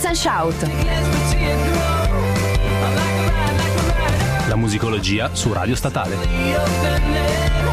Dance and Shout. La musicologia su Radio Statale.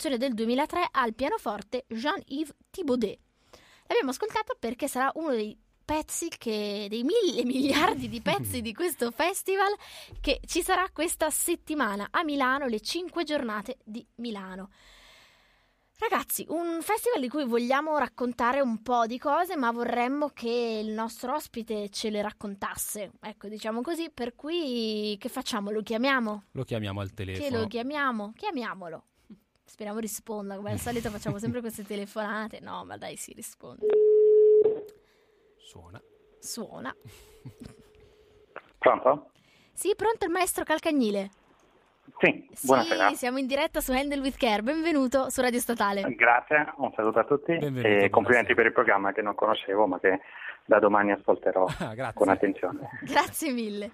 Esecuzione del 2003 al pianoforte Jean-Yves Thibaudet. L'abbiamo ascoltata perché sarà uno dei pezzi che, dei mille miliardi di pezzi di questo festival che ci sarà questa settimana a Milano, le cinque giornate di Milano. Ragazzi, un festival di cui vogliamo raccontare un po' di cose, ma vorremmo che il nostro ospite ce le raccontasse. Ecco, diciamo così, per cui che facciamo? Lo chiamiamo? Lo chiamiamo al telefono. Che lo chiamiamo? Chiamiamolo. Speriamo risponda, come al solito facciamo sempre queste telefonate. No, ma dai, si risponde. Suona. Suona. Pronto? Sì, pronto il maestro Calcagnile. Sì, buonasera. Sì, siamo in diretta su Handle with Care. Benvenuto su Radio Statale. Grazie, un saluto a tutti Benvenuto, e complimenti buonasera. per il programma che non conoscevo ma che da domani ascolterò Ah, con attenzione. Grazie mille.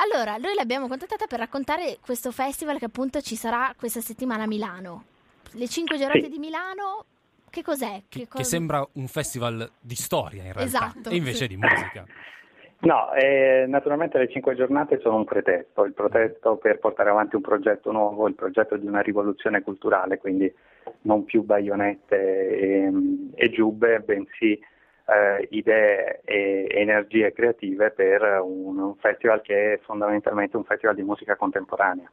Allora, noi l'abbiamo contattata per raccontare questo festival che appunto ci sarà questa settimana a Milano. Le cinque giornate Sì. di Milano, che cos'è? Che, che cosa- sembra un festival di storia in realtà. Esatto, E invece sì. di musica. No, eh, naturalmente le cinque giornate sono un pretesto, il pretesto per portare avanti un progetto nuovo, il progetto di una rivoluzione culturale, quindi non più baionette e, e giubbe, bensì eh, idee e energie creative per un, un festival che è fondamentalmente un festival di musica contemporanea.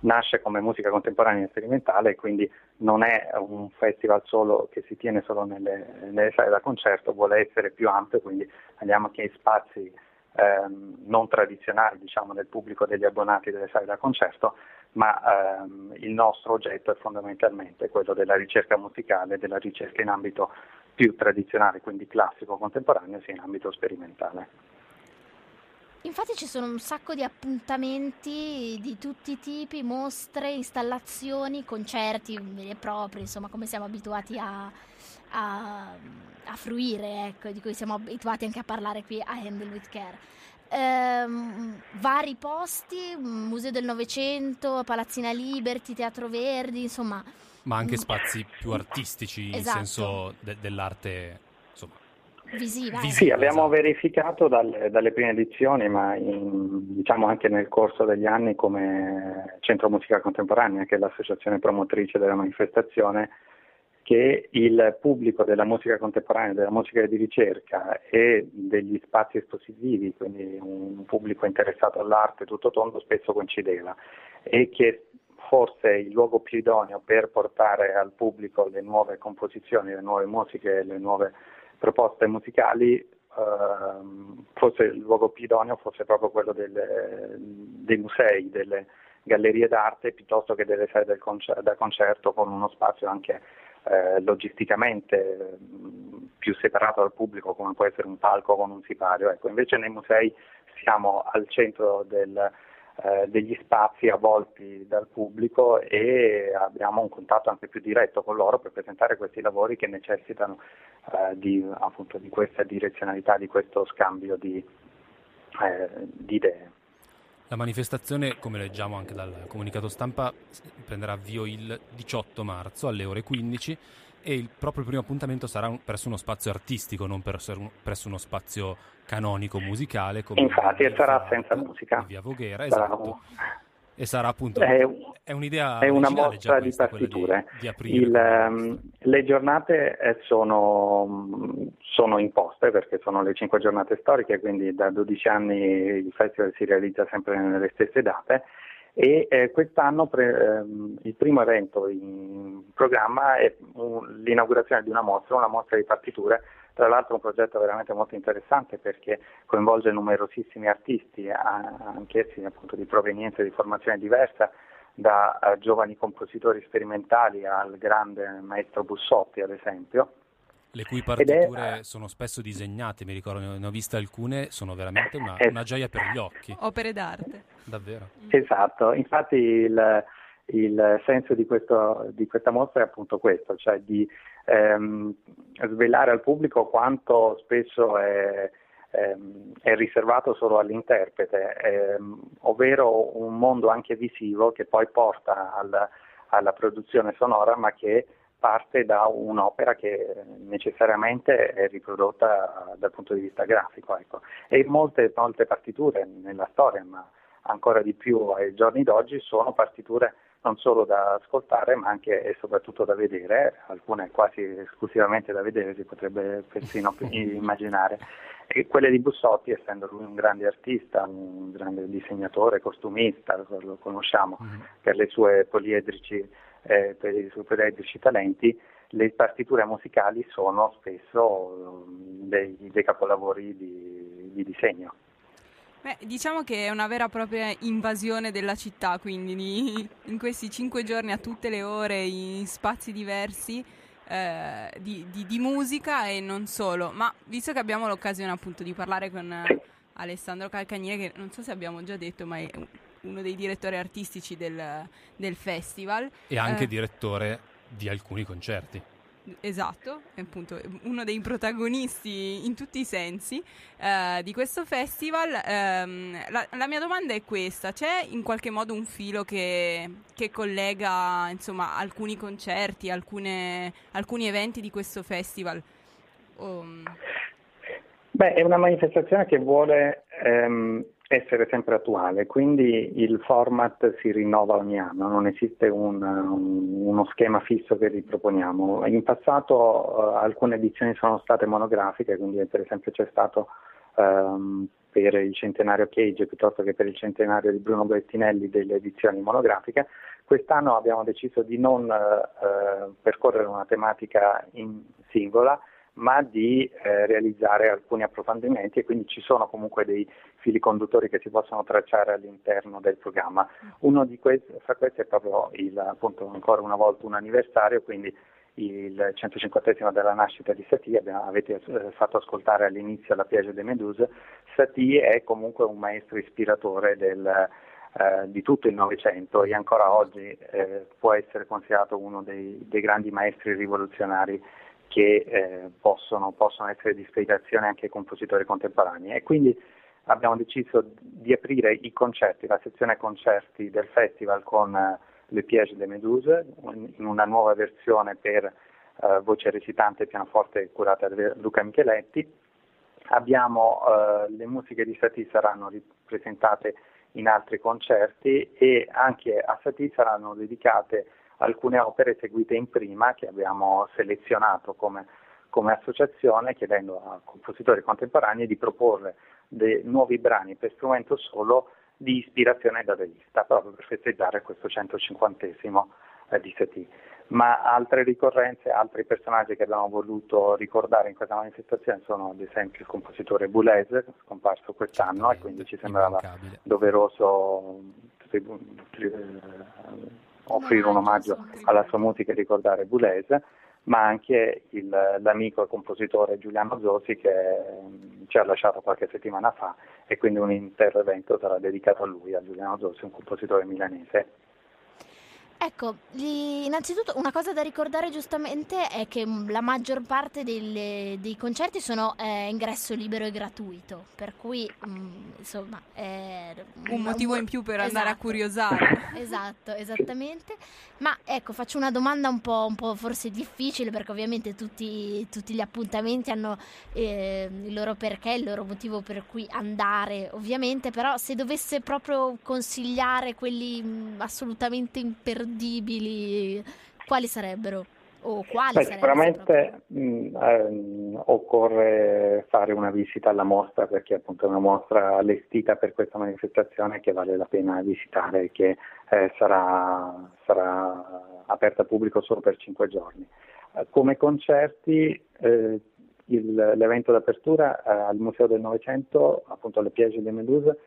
Nasce come musica contemporanea e sperimentale quindi non è un festival solo che si tiene solo nelle, nelle sale da concerto, vuole essere più ampio, quindi andiamo anche in spazi ehm, non tradizionali diciamo, del pubblico degli abbonati delle sale da concerto, ma ehm, il nostro oggetto è fondamentalmente quello della ricerca musicale, della ricerca in ambito più tradizionale, quindi classico contemporaneo, sia in ambito sperimentale. Infatti ci sono un sacco di appuntamenti di tutti i tipi, mostre, installazioni, concerti veri e propri, insomma come siamo abituati a, a, a fruire, ecco, di cui siamo abituati anche a parlare qui a Handle with Care. Ehm, vari posti, Museo del Novecento, Palazzina Liberty, Teatro Verdi, insomma. Ma anche spazi più artistici, esatto. in senso de- dell'arte visiva. Sì, abbiamo verificato dalle, dalle prime edizioni, ma in, diciamo anche nel corso degli anni come Centro Musica Contemporanea, che è l'associazione promotrice della manifestazione, che il pubblico della musica contemporanea, della musica di ricerca e degli spazi espositivi, quindi un pubblico interessato all'arte tutto tondo, spesso coincideva e che forse il luogo più idoneo per portare al pubblico le nuove composizioni, le nuove musiche, le nuove proposte musicali ehm, fosse il luogo più idoneo fosse proprio quello delle, dei musei, delle gallerie d'arte piuttosto che delle sale concer- da concerto con uno spazio anche eh, logisticamente mh, più separato dal pubblico come può essere un palco con un sipario. Ecco, invece nei musei siamo al centro del, eh, degli spazi avvolti dal pubblico e abbiamo un contatto anche più diretto con loro per presentare questi lavori che necessitano eh, di, appunto, di, questa direzionalità, di questo scambio di, eh, di idee. La manifestazione, come leggiamo anche dal comunicato stampa, prenderà avvio il 18 marzo alle ore 15 e il proprio primo appuntamento sarà presso uno spazio artistico, non presso uno spazio canonico musicale. Come Infatti, e sarà senza musica. Via Voghera, esatto. E sarà appunto è, è un'idea è una mostra di partiture. Di, di il, um, le giornate eh, sono, sono, imposte perché sono le cinque giornate storiche, quindi da 12 anni il festival si realizza sempre nelle stesse date e eh, quest'anno pre, ehm, il primo evento in programma è un, l'inaugurazione di una mostra, una mostra di partiture, tra l'altro un progetto veramente molto interessante perché coinvolge numerosissimi artisti, anch'essi appunto di provenienza e di formazione diversa, da uh, giovani compositori sperimentali al grande maestro Bussotti ad esempio le cui partiture è, sono spesso disegnate, mi ricordo, ne ho viste alcune, sono veramente una, una gioia per gli occhi. Opere d'arte. Davvero. Esatto, infatti il, il senso di, questo, di, questa mostra è appunto questo, cioè di ehm, svelare al pubblico quanto spesso è, ehm, è riservato solo all'interprete, ehm, ovvero un mondo anche visivo che poi porta al, alla produzione sonora ma che parte da un'opera che necessariamente è riprodotta dal punto di vista grafico. Ecco. E molte, molte partiture nella storia, ma ancora di più ai giorni d'oggi, sono partiture non solo da ascoltare ma anche e soprattutto da vedere, alcune quasi esclusivamente da vedere si potrebbe persino immaginare. E quelle di Bussotti, essendo lui un grande artista, un grande disegnatore, costumista, lo conosciamo mm-hmm. per le sue poliedrici eh, per i suoi elettrici talenti, le partiture musicali sono spesso mm, dei, dei capolavori di, di disegno. Beh, diciamo che è una vera e propria invasione della città, quindi in questi cinque giorni a tutte le ore in spazi diversi eh, di, di, di, musica e non solo. Ma visto che abbiamo l'occasione appunto di parlare con sì. Alessandro Calcagnini, che non so se abbiamo già detto, ma è uno dei direttori artistici del, del festival. E anche eh, direttore di alcuni concerti. Esatto, è appunto uno dei protagonisti in tutti i sensi eh, di questo festival. Eh, la, la, mia domanda è questa: c'è in qualche modo un filo che, che collega insomma, alcuni concerti, alcune, alcuni eventi di questo festival? Um... Beh, è una manifestazione che vuole ehm, essere sempre attuale, quindi il format si rinnova ogni anno, non esiste un, un, uno schema fisso che riproponiamo. In passato uh, alcune edizioni sono state monografiche, quindi per esempio c'è stato um, per il centenario Cage piuttosto che per il centenario di Bruno Bettinelli delle edizioni monografiche. Quest'anno abbiamo deciso di non uh, percorrere una tematica in singola, ma di eh, realizzare alcuni approfondimenti e quindi ci sono comunque dei fili conduttori che si possono tracciare all'interno del programma. Uno di questi, fra questi è proprio il, appunto ancora una volta un anniversario, quindi il 150 della nascita di Satie, abbiamo, avete eh, fatto ascoltare all'inizio la Piage de Meduse, Satie è comunque un maestro ispiratore del, eh, di tutto il Novecento e ancora oggi eh, può essere considerato uno dei, dei grandi maestri rivoluzionari che eh, possono, possono, essere di ispirazione anche ai compositori contemporanei. E quindi abbiamo deciso di aprire i concerti, la sezione concerti del festival con eh, le Piège de Meduse, in una nuova versione per uh, voce recitante e pianoforte curata da Luca Micheletti. Abbiamo uh, le musiche di Satie saranno ripresentate in altri concerti e anche a Satie saranno dedicate alcune opere eseguite in prima che abbiamo selezionato come, come associazione chiedendo a compositori contemporanei di proporre dei nuovi brani per strumento solo di ispirazione dadaista, proprio per festeggiare questo 150 eh, di Satie. Ma altre ricorrenze, altri personaggi che abbiamo voluto ricordare in questa manifestazione sono ad esempio il compositore Boulez, scomparso quest'anno e quindi ci sembrava doveroso eh, offrire un omaggio alla sua musica e ricordare Boulez ma anche il, l'amico e compositore Giuliano Zosi che mm, ci ha lasciato qualche settimana fa e quindi un intero evento sarà dedicato a lui, a Giuliano Zosi, un compositore milanese. Ecco, innanzitutto una cosa da ricordare giustamente è che mm, la maggior parte delle, dei concerti sono eh, ingresso libero e gratuito, per cui mh, mm, insomma è un motivo in più per esatto. andare a esatto. curiosare. esatto, esattamente. Ma ecco, faccio una domanda un po', un po forse difficile perché ovviamente tutti, tutti gli appuntamenti hanno eh, il loro perché, il loro motivo per cui andare, ovviamente, però se dovesse proprio consigliare quelli mh, assolutamente imperdibili imperdibili, quali sarebbero? O quali Beh, sicuramente mh, ehm, occorre fare una visita alla mostra perché appunto è una mostra allestita per questa manifestazione che vale la pena visitare e che eh, sarà, sarà, aperta al pubblico solo per cinque giorni. Eh, come concerti eh, il, l'evento d'apertura eh, al Museo del Novecento, appunto alle Piège de Meduse,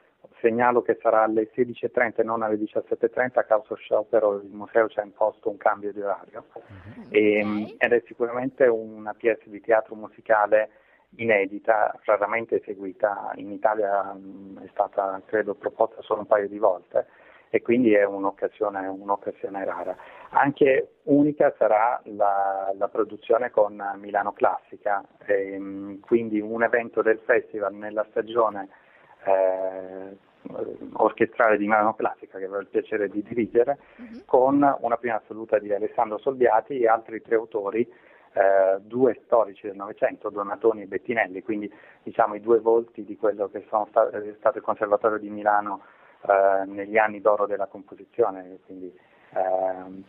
segnalo che sarà alle 16.30 e non alle 17.30 a causa sciopero il museo ci ha imposto un cambio di orario mm-hmm. e, okay. ed è sicuramente una pièce di teatro musicale inedita, raramente eseguita, in Italia mh, è stata credo proposta solo un paio di volte e quindi è un'occasione, un'occasione rara. Anche unica sarà la, la produzione con Milano Classica, e, mh, quindi un evento del festival nella stagione eh, orchestrale di Milano Classica che avevo il piacere di dirigere, uh-huh. con una prima assoluta di Alessandro Solviati e altri tre autori, eh, due storici del Novecento, Donatoni e Bettinelli, quindi diciamo i due volti di quello che sta- è stato il Conservatorio di Milano eh, negli anni d'oro della composizione, quindi ehm,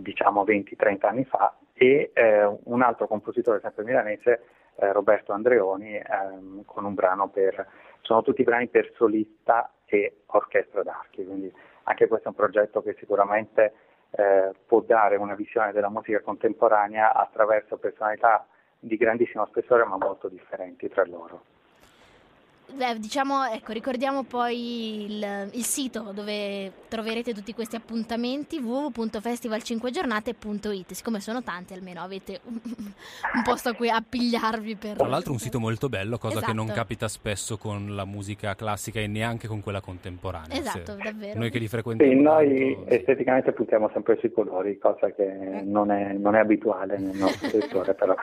diciamo 20-30 anni fa, e eh, un altro compositore sempre milanese eh, Roberto Andreoni ehm, con un brano per, sono tutti brani per solista e orchestra d'archi, quindi anche questo è un progetto che sicuramente eh, può dare una visione della musica contemporanea attraverso personalità di grandissimo spessore ma molto differenti tra loro. Beh, diciamo, ecco, ricordiamo poi il, il, sito dove troverete tutti questi appuntamenti www.festival5giornate.it. Siccome sono tanti, almeno avete un, un posto a cui appigliarvi per. Tra l'altro, un sito molto bello, cosa esatto. che non esatto. capita spesso con la musica classica e neanche con quella contemporanea. Esatto, Se, davvero. Noi che li frequentiamo. Sì, noi tanto, esteticamente puntiamo sempre sui colori, cosa che non è, non è abituale nel nostro settore, però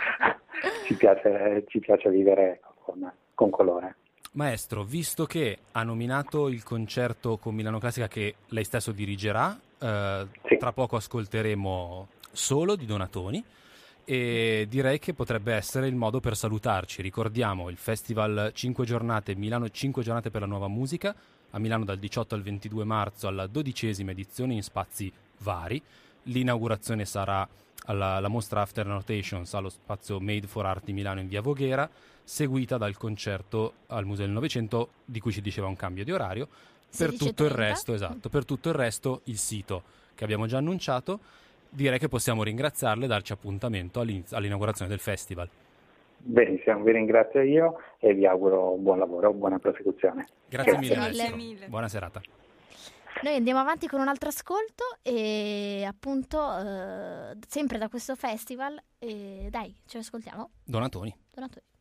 ci piace, ci piace vivere con, con colore. Maestro, visto che ha nominato il concerto con Milano Classica che lei stesso dirigerà, eh, sì. tra poco ascolteremo solo di Donatoni e direi che potrebbe essere il modo per salutarci. Ricordiamo il festival 5 giornate, Milano 5 giornate per la nuova musica, a Milano dal 18 al 22 marzo alla dodicesima edizione in spazi vari. L'inaugurazione sarà alla, alla mostra After Notations allo spazio Made for Art di Milano in via Voghera seguita dal concerto al Museo del Novecento di cui ci diceva un cambio di orario. Per tutto il resto, esatto, per tutto il resto il sito che abbiamo già annunciato, direi che possiamo ringraziarle e darci appuntamento all'inaugurazione del festival. Benissimo, vi ringrazio io e vi auguro buon lavoro, buona prosecuzione. Grazie, Grazie mille. mille. Buona serata. Noi andiamo avanti con un altro ascolto e appunto eh, sempre da questo festival. E dai, lo ascoltiamo? Donatoni. Donatoni.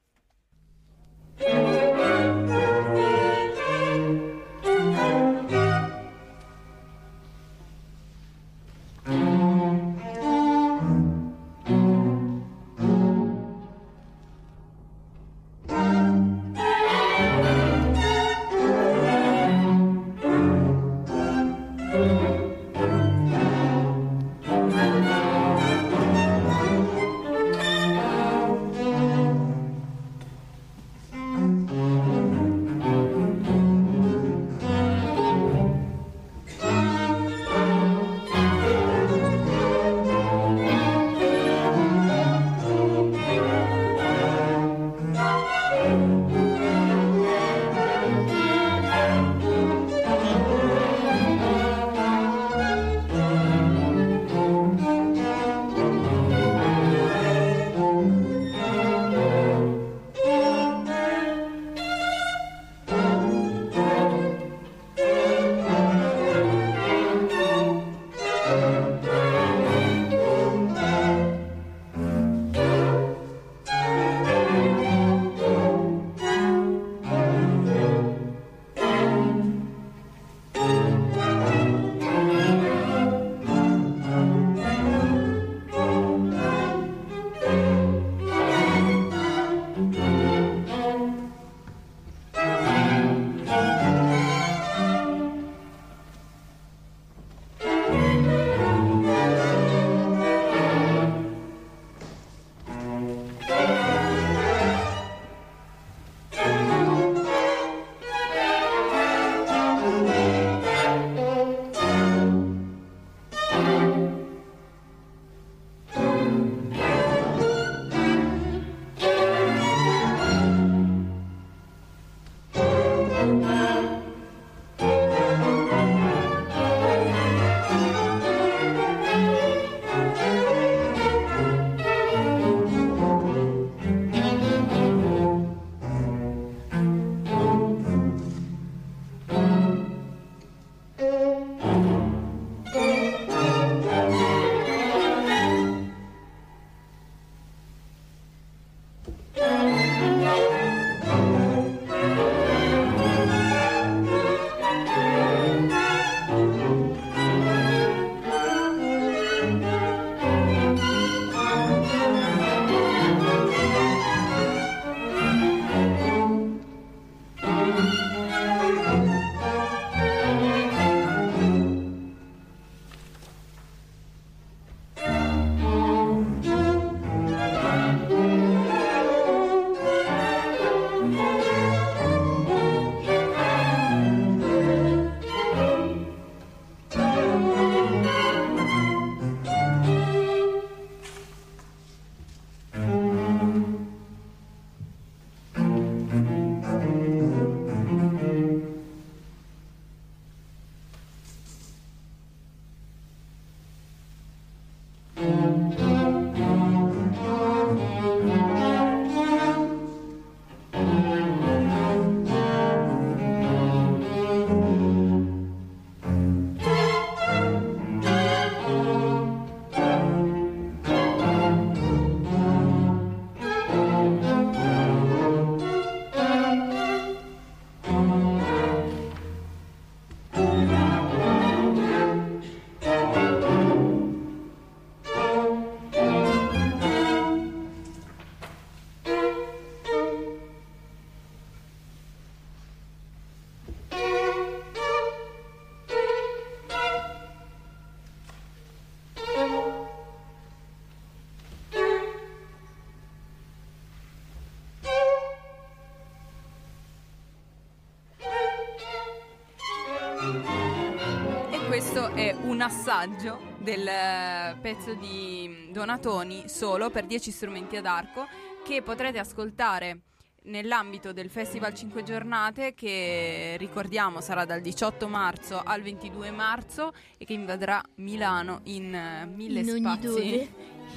È un assaggio del eh, pezzo di Donatoni solo per 10 strumenti ad arco che potrete ascoltare nell'ambito del Festival 5 giornate che ricordiamo sarà dal 18 marzo al 22 marzo e che invaderà Milano in eh, mille In spazi dove? in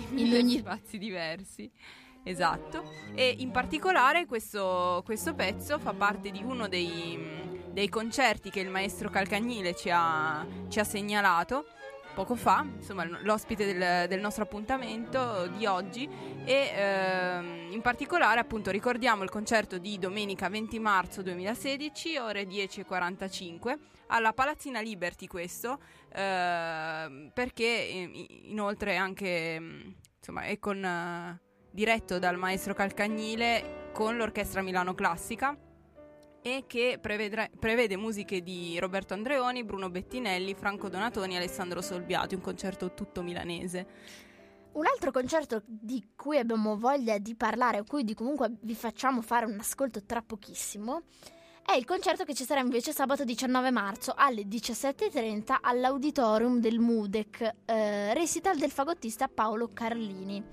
In mille ogni- spazi diversi. Esatto, e in particolare questo, questo pezzo fa parte di uno dei, dei concerti che il maestro Calcagnile ci ha, ci ha segnalato poco fa, insomma l'ospite del, del, nostro appuntamento di oggi. E ehm, in particolare appunto ricordiamo il concerto di domenica 20 marzo 2016 ore 10.45 alla Palazzina Liberty questo eh, perché eh, inoltre anche insomma è con, eh, diretto dal maestro Calcagnile con l'orchestra Milano Classica e che prevedre, prevede musiche di Roberto Andreoni, Bruno Bettinelli, Franco Donatoni e Alessandro Solbiati, un concerto tutto milanese. Un altro concerto di cui abbiamo voglia di parlare, a cui di comunque vi facciamo fare un ascolto tra pochissimo, è il concerto che ci sarà invece sabato 19 marzo alle 17.30 all'auditorium del Mudec, eh, recital del fagottista Paolo Carlini,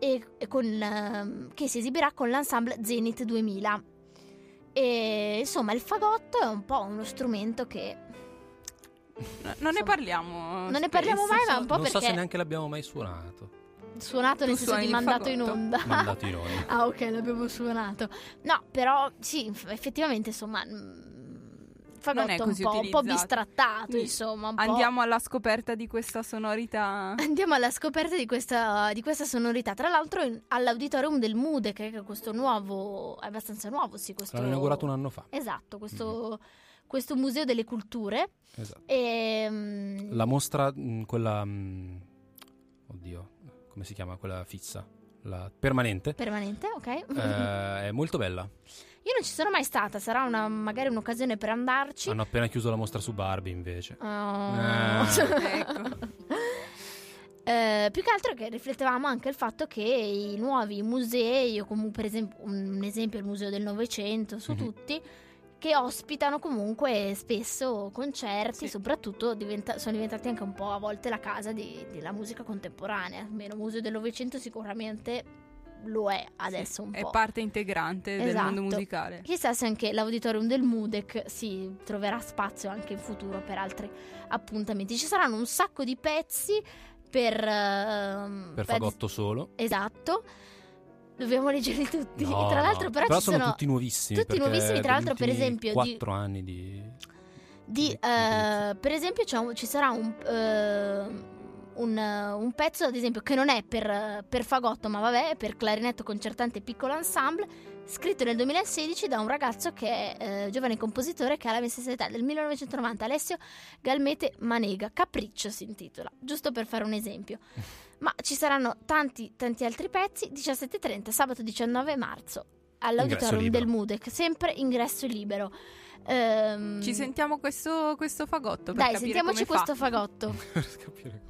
e, e con, eh, che si esibirà con l'ensemble Zenith 2000. E insomma, il fagotto è un po' uno strumento che. No, non insomma, ne parliamo. Non ne parliamo mai, ma un po' non perché. Non so se neanche l'abbiamo mai suonato. Suonato nel senso di mandato in onda. Mandato in onda. ah, ok, l'abbiamo suonato. No, però sì, effettivamente, insomma, fagotto un po', un po', bistrattato, insomma. Andiamo alla scoperta di questa sonorità. Andiamo alla scoperta di questa, di questa sonorità. Tra l'altro in, all'auditorium del Mude, che è questo nuovo, è abbastanza nuovo, sì. Questo, L'hanno inaugurato un anno fa. Esatto, questo... Mm. Questo museo delle culture. Esatto. E, um... La mostra, mm, quella. Um, oddio, come si chiama? Quella fissa. La permanente. Permanente, ok. Eh, è molto bella. Io non ci sono mai stata, sarà una, magari un'occasione per andarci. Hanno appena chiuso la mostra su Barbie invece. Oh. Ah. ecco. Eh, più che altro che riflettevamo anche il fatto che i nuovi musei, o comunque per esempio un esempio il Museo del Novecento, su mm-hmm. tutti, che ospitano comunque spesso concerti, sì. soprattutto diventa- sono diventati anche un po' a volte la casa di, della musica contemporanea, almeno il Museo del Novecento sicuramente lo è adesso sì, un po'. È parte integrante esatto. del mondo musicale. Chissà se anche l'auditorium del Mudec si troverà spazio anche in futuro per altri appuntamenti. Ci saranno un sacco di pezzi per... Uh, per fagotto solo. Esatto. Dobbiamo leggerli tutti. No, tra l'altro, no. però, però sono, sono tutti nuovissimi. Tutti nuovissimi, tra l'altro, per esempio. 4 anni di. di, di uh, per esempio, un, ci sarà un. Uh, un, un, pezzo, ad esempio, che non è per, per, fagotto, ma vabbè, è per clarinetto concertante piccolo ensemble, scritto nel 2016 da un ragazzo che è eh, giovane compositore che ha la mia stessa età, del 1990, Alessio Galmete Manega. Capriccio si intitola, giusto per fare un esempio. Ma ci saranno tanti, tanti altri pezzi, 17.30, sabato 19 marzo, all'auditorium del Mudec, sempre ingresso libero. Um, ci sentiamo questo, questo fagotto. dai, sentiamoci questo fa. fagotto. per capire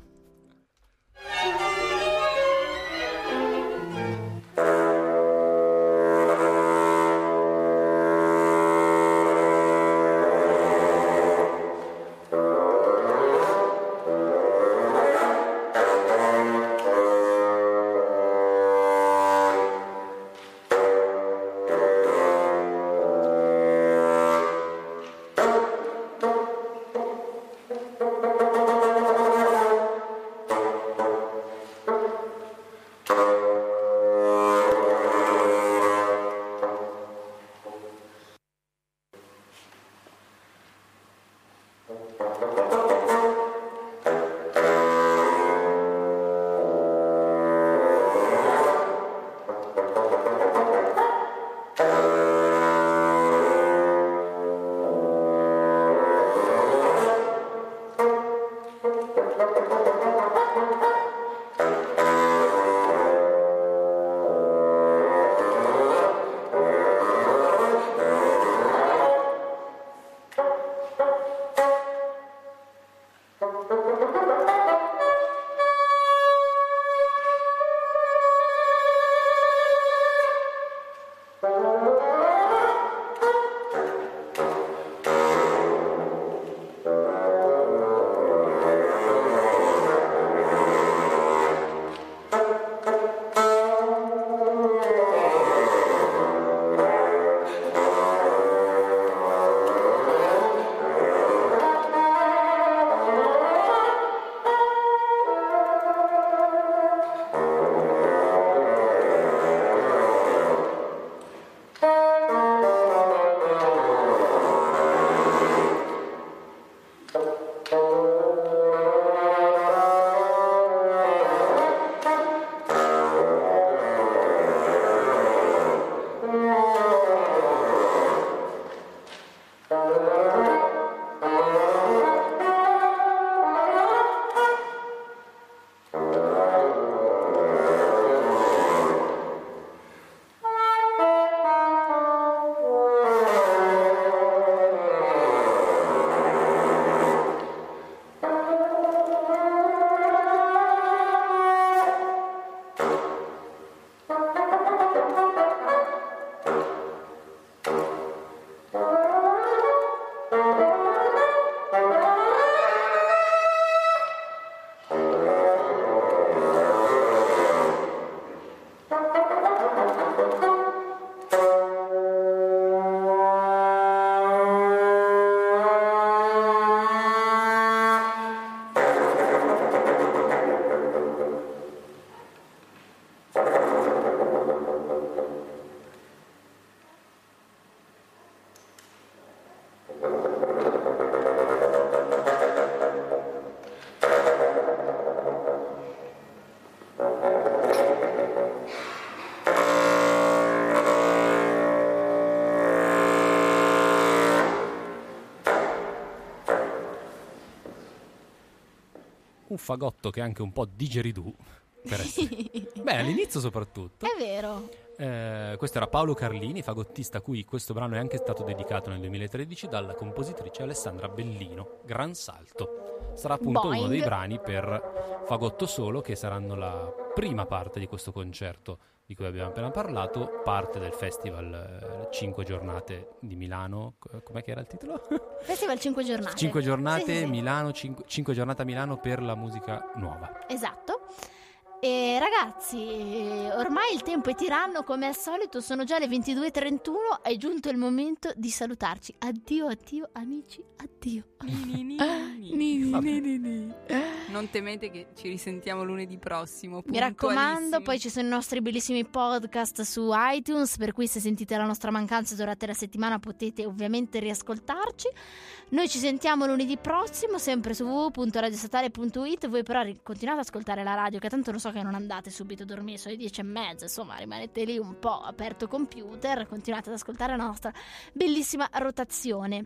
fagotto che è anche un po' digeridù. Per essere... Beh, all'inizio soprattutto. È vero. Eh, questo era Paolo Carlini, fagottista a cui questo brano è anche stato dedicato nel 2013 dalla compositrice Alessandra Bellino. Gran salto. Sarà appunto Boing. uno dei brani per fagotto solo che saranno la prima parte di questo concerto di cui abbiamo appena parlato, parte del festival 5 giornate di Milano. Co- Com'è che era il titolo? Festival 5 giornate. 5 giornate Sì, sì, sì. Milano, 5, giornate a Milano per la musica nuova. Esatto. E ragazzi, ormai il tempo è tiranno come al solito, sono già le 22.31, è giunto il momento di salutarci. Addio, addio amici, addio. Non temete che ci risentiamo lunedì prossimo. Mi raccomando, poi ci sono i nostri bellissimi podcast su iTunes, per cui se sentite la nostra mancanza durante la settimana potete ovviamente riascoltarci. Noi ci sentiamo lunedì prossimo, sempre su www.radiostatale.it. Voi però continuate ad ascoltare la radio, che tanto lo so che non andate subito a dormire, sono le 10 e mezza, insomma rimanete lì un po' aperto computer, continuate ad ascoltare la nostra bellissima rotazione.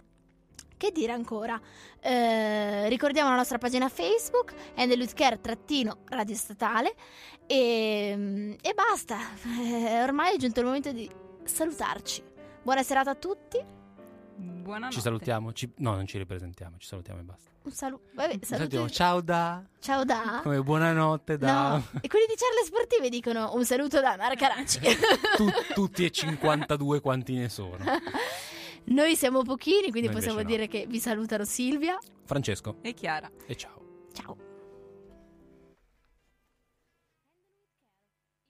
Che dire ancora? Eh, ricordiamo la nostra pagina Facebook, Endelutcare trattino radio statale e, e basta. Eh, ormai è giunto il momento di salutarci. Buona serata a tutti. Buonanotte. Ci salutiamo? Ci- No, non ci ripresentiamo, ci salutiamo e basta. Un saluto. Vabbè, saluti. Ciao da. Ciao da. Come buonanotte da. No, e quelli di Charlie Sportive dicono un saluto da Marcaracci. Tu- tutti e 52 quanti ne sono. Noi siamo pochini, quindi Noi possiamo invece dire no. che vi salutano Silvia. Francesco E Chiara. e ciao. Ciao.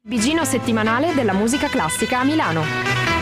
Bigino settimanale della musica classica a Milano.